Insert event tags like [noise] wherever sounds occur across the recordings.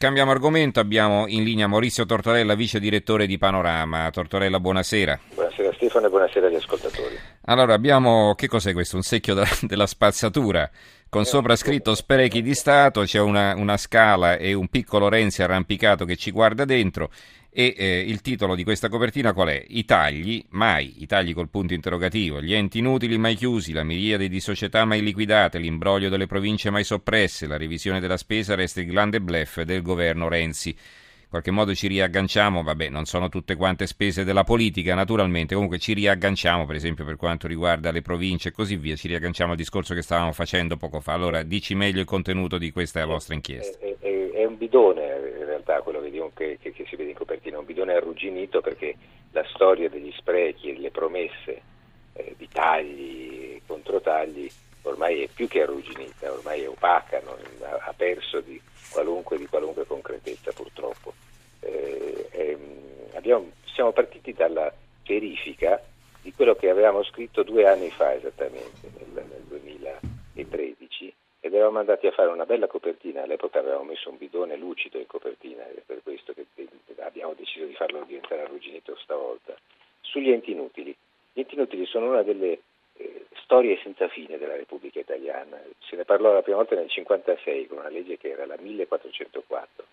Cambiamo argomento, abbiamo in linea Maurizio Tortorella, vice direttore di Panorama. Tortorella, buonasera. Buonasera Stefano e buonasera agli ascoltatori. Allora, abbiamo, che cos'è questo? Un secchio da, [laughs] della spazzatura con sopra scritto sprechi di Stato, c'è una, una scala e un piccolo Renzi arrampicato che ci guarda dentro e eh, il titolo di questa copertina qual è? I tagli, mai, i tagli col punto interrogativo, gli enti inutili mai chiusi, la miriade di società mai liquidate, l'imbroglio delle province mai soppresse, la revisione della spesa resta il grande blef del governo Renzi. In qualche modo ci riagganciamo, vabbè, non sono tutte quante spese della politica, naturalmente, comunque ci riagganciamo, per esempio per quanto riguarda le province e così via, ci riagganciamo al discorso che stavamo facendo poco fa. Allora, dici meglio il contenuto di questa vostra inchiesta. È, è, è un bidone quello che, che, che si vede in copertina un bidone arrugginito perché la storia degli sprechi e le promesse eh, di tagli e controtagli ormai è più che arrugginita, ormai è opaca, non, ha, perso di qualunque, di qualunque concretezza purtroppo. Eh, ehm, abbiamo, siamo partiti dalla verifica di quello che avevamo scritto due anni fa esattamente, nel, nel 2013, ed eravamo andati a fare una bella copertina, all'epoca avevamo messo un bidone lucido in copertina, è per questo che abbiamo deciso di farlo diventare arrugginito stavolta, sugli enti inutili. Gli enti inutili sono una delle eh, storie senza fine della Repubblica Italiana. Se ne parlò la prima volta nel 1956 con una legge che era la 1404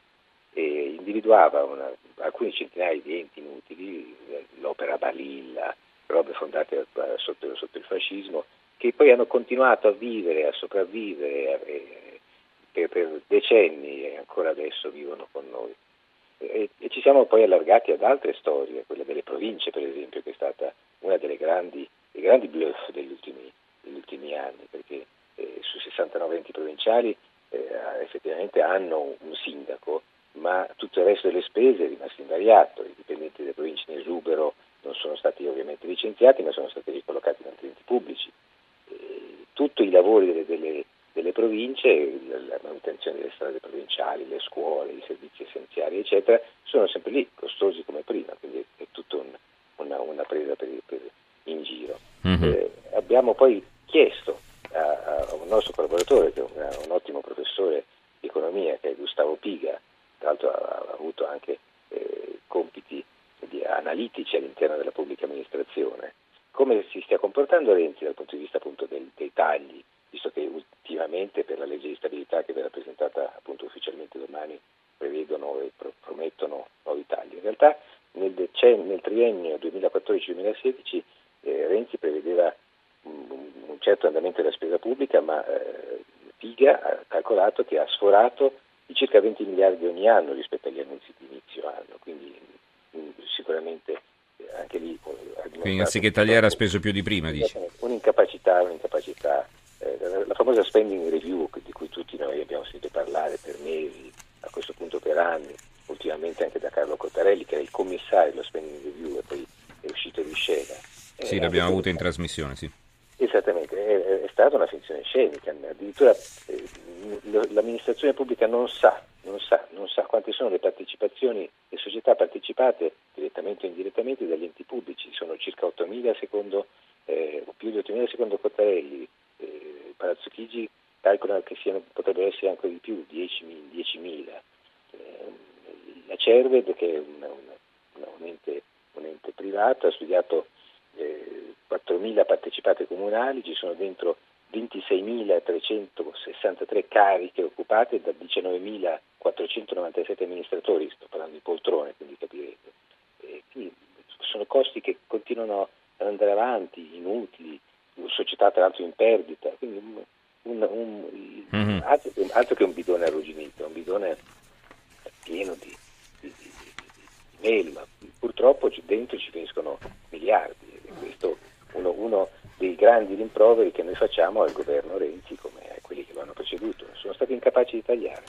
e individuava una, alcuni centinaia di enti inutili, l'opera Balilla, robe fondate sotto, sotto, il fascismo, che poi hanno continuato a vivere, a sopravvivere eh, per, per decenni e ancora adesso vivono con noi. E, e, ci siamo poi allargati ad altre storie, quella delle province per esempio, che è stata una delle grandi, dei grandi bluff degli ultimi, degli ultimi anni, perché eh, su 69 enti provinciali eh, effettivamente hanno un sindaco, ma tutto il resto delle spese è rimasto invariato, i dipendenti delle province in esubero non sono stati ovviamente licenziati, ma sono stati ricollocati in altri enti pubblici. Eh, tutti i lavori delle, delle delle province, la manutenzione delle strade provinciali, le scuole, i servizi essenziali, eccetera, sono sempre lì, costosi come prima, quindi è tutto un, una, una, presa per, per, in giro. Mm-hmm. Eh, abbiamo poi chiesto a, a, un nostro collaboratore, che è un, un, ottimo professore di economia, che è Gustavo Piga, tra l'altro ha, ha avuto anche eh, compiti di, analitici all'interno della pubblica amministrazione, come si stia comportando Renzi dal punto di vista appunto del, dei tagli visto che ultimamente per la legge di stabilità che verrà presentata appunto ufficialmente domani prevedono e pro- promettono nuovi tagli. In realtà nel, decennio, nel triennio 2014-2016 eh, Renzi prevedeva un, certo andamento della spesa pubblica, ma eh, Piga ha calcolato che ha sforato di circa 20 miliardi ogni anno rispetto agli annunzi di inizio anno, quindi mm, sicuramente eh, anche lì... Quindi anziché tagliare ha speso più di prima, dici? Un'incapacità, un'incapacità eh, la famosa spending review di cui tutti noi abbiamo sentito parlare per mesi, anni, ultimamente anche da Carlo Cottarelli che era il commissario dello spending review e poi è uscito di scena. Sì, eh, l'abbiamo avuto in trasmissione, sì. Esattamente, è, è, stata una finzione scenica, addirittura eh, l'amministrazione pubblica non sa, non sa, non sa quante sono le partecipazioni, le società partecipate direttamente o indirettamente dagli enti pubblici, sono circa 8.000 secondo, eh, o più di 8.000 secondo Cottarelli, eh, Palazzo Chigi calcola che siano, potrebbero essere anche di più, 10.000. 10 eh, la Cerved, che è un, un, un, ente, un ente, privato, ha studiato eh, 4.000 partecipate comunali, ci sono dentro 26.363 cariche occupate da 19.497 amministratori, sto parlando di poltrone, quindi capirete. E quindi sono costi che continuano ad andare avanti, inutili, società tra l'altro in perdita, quindi un, un, un, mm-hmm. altro, altro, che un bidone arrugginito, un bidone pieno di mail, ma purtroppo dentro ci finiscono miliardi e questo uno, uno dei grandi rimproveri che noi facciamo al governo Renzi come a quelli che lo hanno preceduto, sono stati incapaci di tagliare.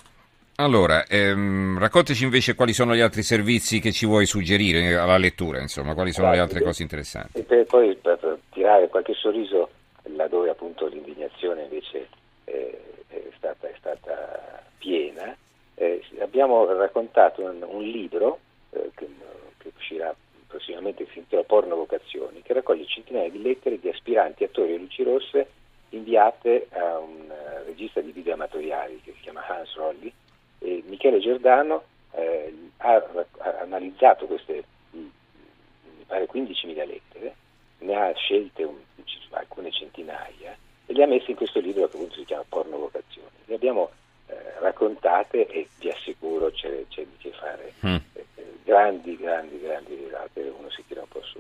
Allora, ehm, raccontaci invece quali sono gli altri servizi che ci vuoi suggerire alla lettura, insomma, quali sono Guarda, le altre cose interessanti. E per poi per tirare qualche sorriso laddove appunto l'indignazione invece eh, è, stata, è, stata, piena, eh, abbiamo raccontato un, un libro eh, che, che, uscirà prossimamente, che si intitola Porno Vocazioni, che raccoglie centinaia di lettere di aspiranti attori e luci rosse inviate a un uh, regista di video amatoriali che si chiama Hans Rolli, E Michele Giordano eh, ha, ha, analizzato queste, mi pare 15.000 lettere, ne ha scelte un, alcune centinaia e le ha messe in questo libro che appunto si chiama Porno Vocazioni. Le abbiamo eh, raccontate e vi assicuro c'è, c'è di che fare mm. Eh, grandi, grandi, grandi risate, uno si tira un po' su.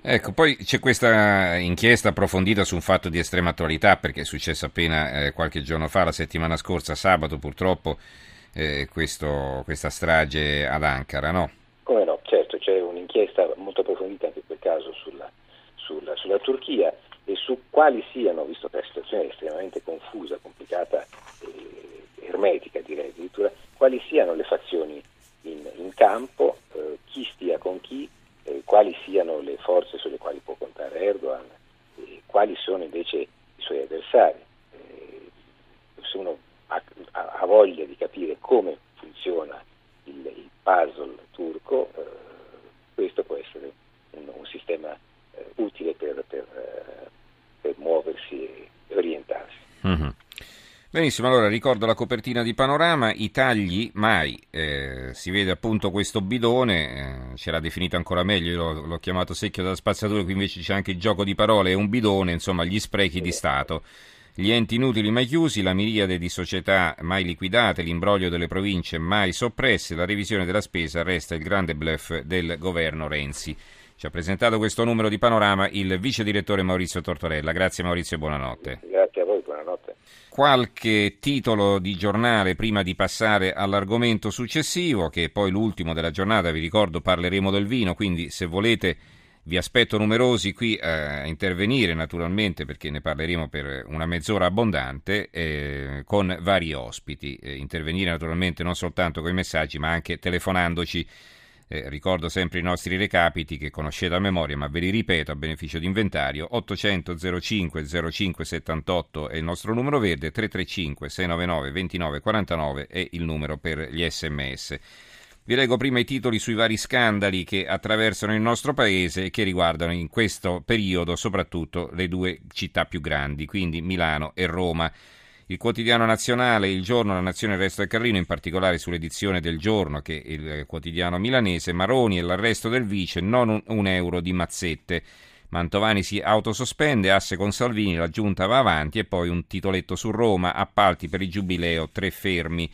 Ecco, poi c'è questa inchiesta approfondita su un fatto di estrema attualità perché è successo appena eh, qualche giorno fa, la settimana scorsa, sabato purtroppo, eh, questo, questa strage ad Ankara, no? Come no, certo, c'è un'inchiesta molto approfondita anche in quel caso sulla, sulla, sulla Turchia e su quali siano, visto che la situazione è estremamente confusa, complicata e ermetica direi addirittura, quali siano le fazioni in, in campo, eh, chi stia con chi, eh, quali siano le forze sulle quali può contare Erdogan e quali sono invece i suoi avversari. Eh, se uno ha, ha, voglia di capire come funziona il, il puzzle turco, eh, questo può essere un, un sistema eh, utile per, per, per, muoversi e orientarsi. Mm-hmm. Benissimo, allora ricordo la copertina di Panorama, i tagli mai, eh, si vede appunto questo bidone, eh, ce l'ha definito ancora meglio, io l'ho, l'ho chiamato secchio da spazzatura, qui invece c'è anche il gioco di parole, è un bidone, insomma gli sprechi di Stato. Gli enti inutili mai chiusi, la miriade di società mai liquidate, l'imbroglio delle province mai soppresse, la revisione della spesa resta il grande bluff del governo Renzi. Ci ha presentato questo numero di panorama il vice direttore Maurizio Tortorella. Grazie Maurizio e buonanotte. Grazie a voi, buonanotte. Qualche titolo di giornale prima di passare all'argomento successivo, che è poi l'ultimo della giornata, vi ricordo parleremo del vino, quindi se volete vi aspetto numerosi qui eh, a intervenire naturalmente perché ne parleremo per una mezz'ora abbondante eh, con vari ospiti. Eh, intervenire naturalmente non soltanto con i messaggi ma anche telefonandoci eh, ricordo sempre i nostri recapiti che conoscete a memoria, ma ve li ripeto a beneficio di inventario. 800 05 05 78 è il nostro numero verde, 335 699 29 49 è il numero per gli sms. Vi leggo prima i titoli sui vari scandali che attraversano il nostro paese e che riguardano in questo periodo soprattutto le due città più grandi, quindi Milano e Roma. Il quotidiano nazionale, il giorno, la nazione, il resto del Carlino, in particolare sull'edizione del giorno, che è il quotidiano milanese, Maroni e l'arresto del vice, non un, un euro di mazzette. Mantovani si autosospende, asse con Salvini, la giunta va avanti e poi un titoletto su Roma, appalti per il giubileo, tre fermi.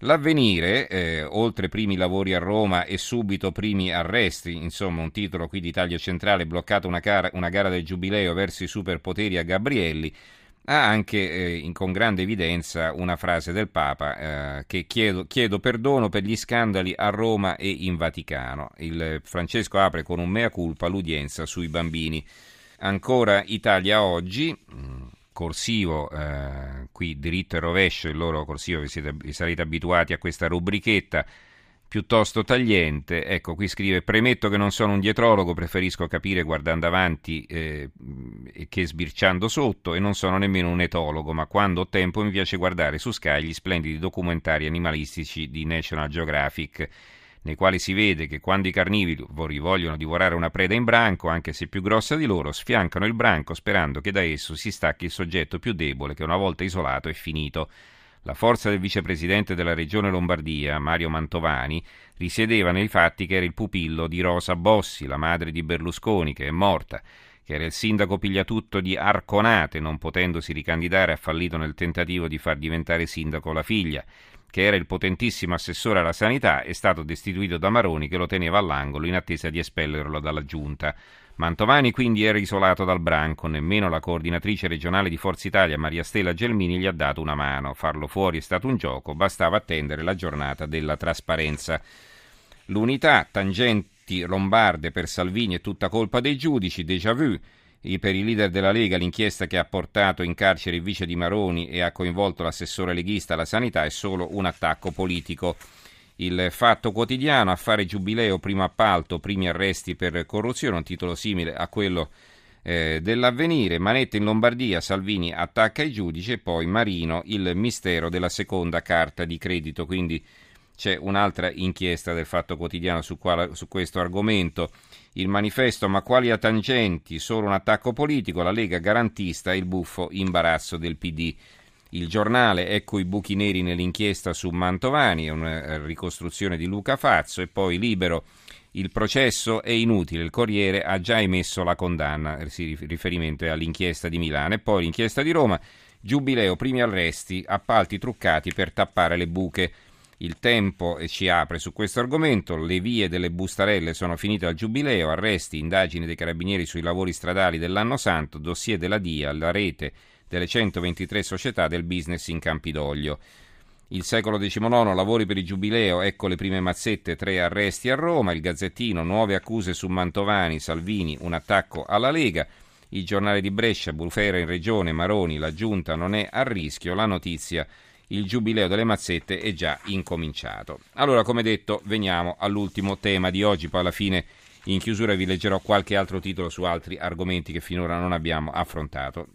L'avvenire, eh, oltre primi lavori a Roma e subito primi arresti, insomma un titolo qui di taglio centrale, bloccata una, una gara del giubileo verso i superpoteri a Gabrielli, ha anche eh, con grande evidenza una frase del Papa eh, che chiedo, chiedo, perdono per gli scandali a Roma e in Vaticano. Il Francesco apre con un mea culpa l'udienza sui bambini. Ancora Italia oggi, mm, corsivo, eh, qui diritto e rovescio, il loro corsivo, vi, siete, vi sarete abituati a questa rubrichetta piuttosto tagliente. Ecco, qui scrive: Premetto che non sono un dietrologo, preferisco capire guardando avanti eh, che sbirciando sotto, e non sono nemmeno un etologo, ma quando ho tempo mi piace guardare su Sky gli splendidi documentari animalistici di National Geographic. Nei quali si vede che quando i carnivori vogliono divorare una preda in branco, anche se più grossa di loro, sfiancano il branco sperando che da esso si stacchi il soggetto più debole che una volta isolato è finito. La forza del vicepresidente della regione Lombardia, Mario Mantovani, risiedeva nei fatti che era il pupillo di Rosa Bossi, la madre di Berlusconi, che è morta, che era il sindaco pigliatutto di Arconate, non potendosi ricandidare ha fallito nel tentativo di far diventare sindaco la figlia, che era il potentissimo assessore alla sanità, è stato destituito da Maroni che lo teneva all'angolo in attesa di espellerlo dalla giunta. Mantovani quindi era isolato dal branco, nemmeno la coordinatrice regionale di Forza Italia Maria Stella Gelmini gli ha dato una mano. Farlo fuori è stato un gioco, bastava attendere la giornata della trasparenza. L'unità, tangenti lombarde per Salvini è tutta colpa dei giudici, déjà vu. E per i leader della Lega l'inchiesta che ha portato in carcere il vice di Maroni e ha coinvolto l'assessore leghista alla sanità è solo un attacco politico. Il Fatto Quotidiano, affare giubileo, primo appalto, primi arresti per corruzione, un titolo simile a quello eh, dell'avvenire. Manette in Lombardia, Salvini attacca i giudici e poi Marino, il mistero della seconda carta di credito. Quindi c'è un'altra inchiesta del Fatto Quotidiano su, quale, su questo argomento. Il manifesto, ma quali a tangenti? Solo un attacco politico, la Lega garantista il buffo imbarazzo del PD. Il giornale, ecco i buchi neri nell'inchiesta su Mantovani, è una eh, ricostruzione di Luca Fazzo e poi libero. Il processo è inutile, il Corriere ha già emesso la condanna, riferimento all'inchiesta di Milano e poi l'inchiesta di Roma, Giubileo, primi arresti, appalti truccati per tappare le buche. Il tempo ci apre su questo argomento, le vie delle bustarelle sono finite al giubileo, arresti, indagini dei carabinieri sui lavori stradali dell'anno santo, dossier della DIA, la rete delle 123 società del business in Campidoglio. Il secolo XIX, lavori per il giubileo, ecco le prime mazzette, tre arresti a Roma, il Gazzettino, nuove accuse su Mantovani, Salvini, un attacco alla Lega, il giornale di Brescia, Bufera in regione, Maroni, la giunta non è a rischio, la notizia il giubileo delle mazzette è già incominciato. Allora, come detto, veniamo all'ultimo tema di oggi, poi alla fine in chiusura vi leggerò qualche altro titolo su altri argomenti che finora non abbiamo affrontato.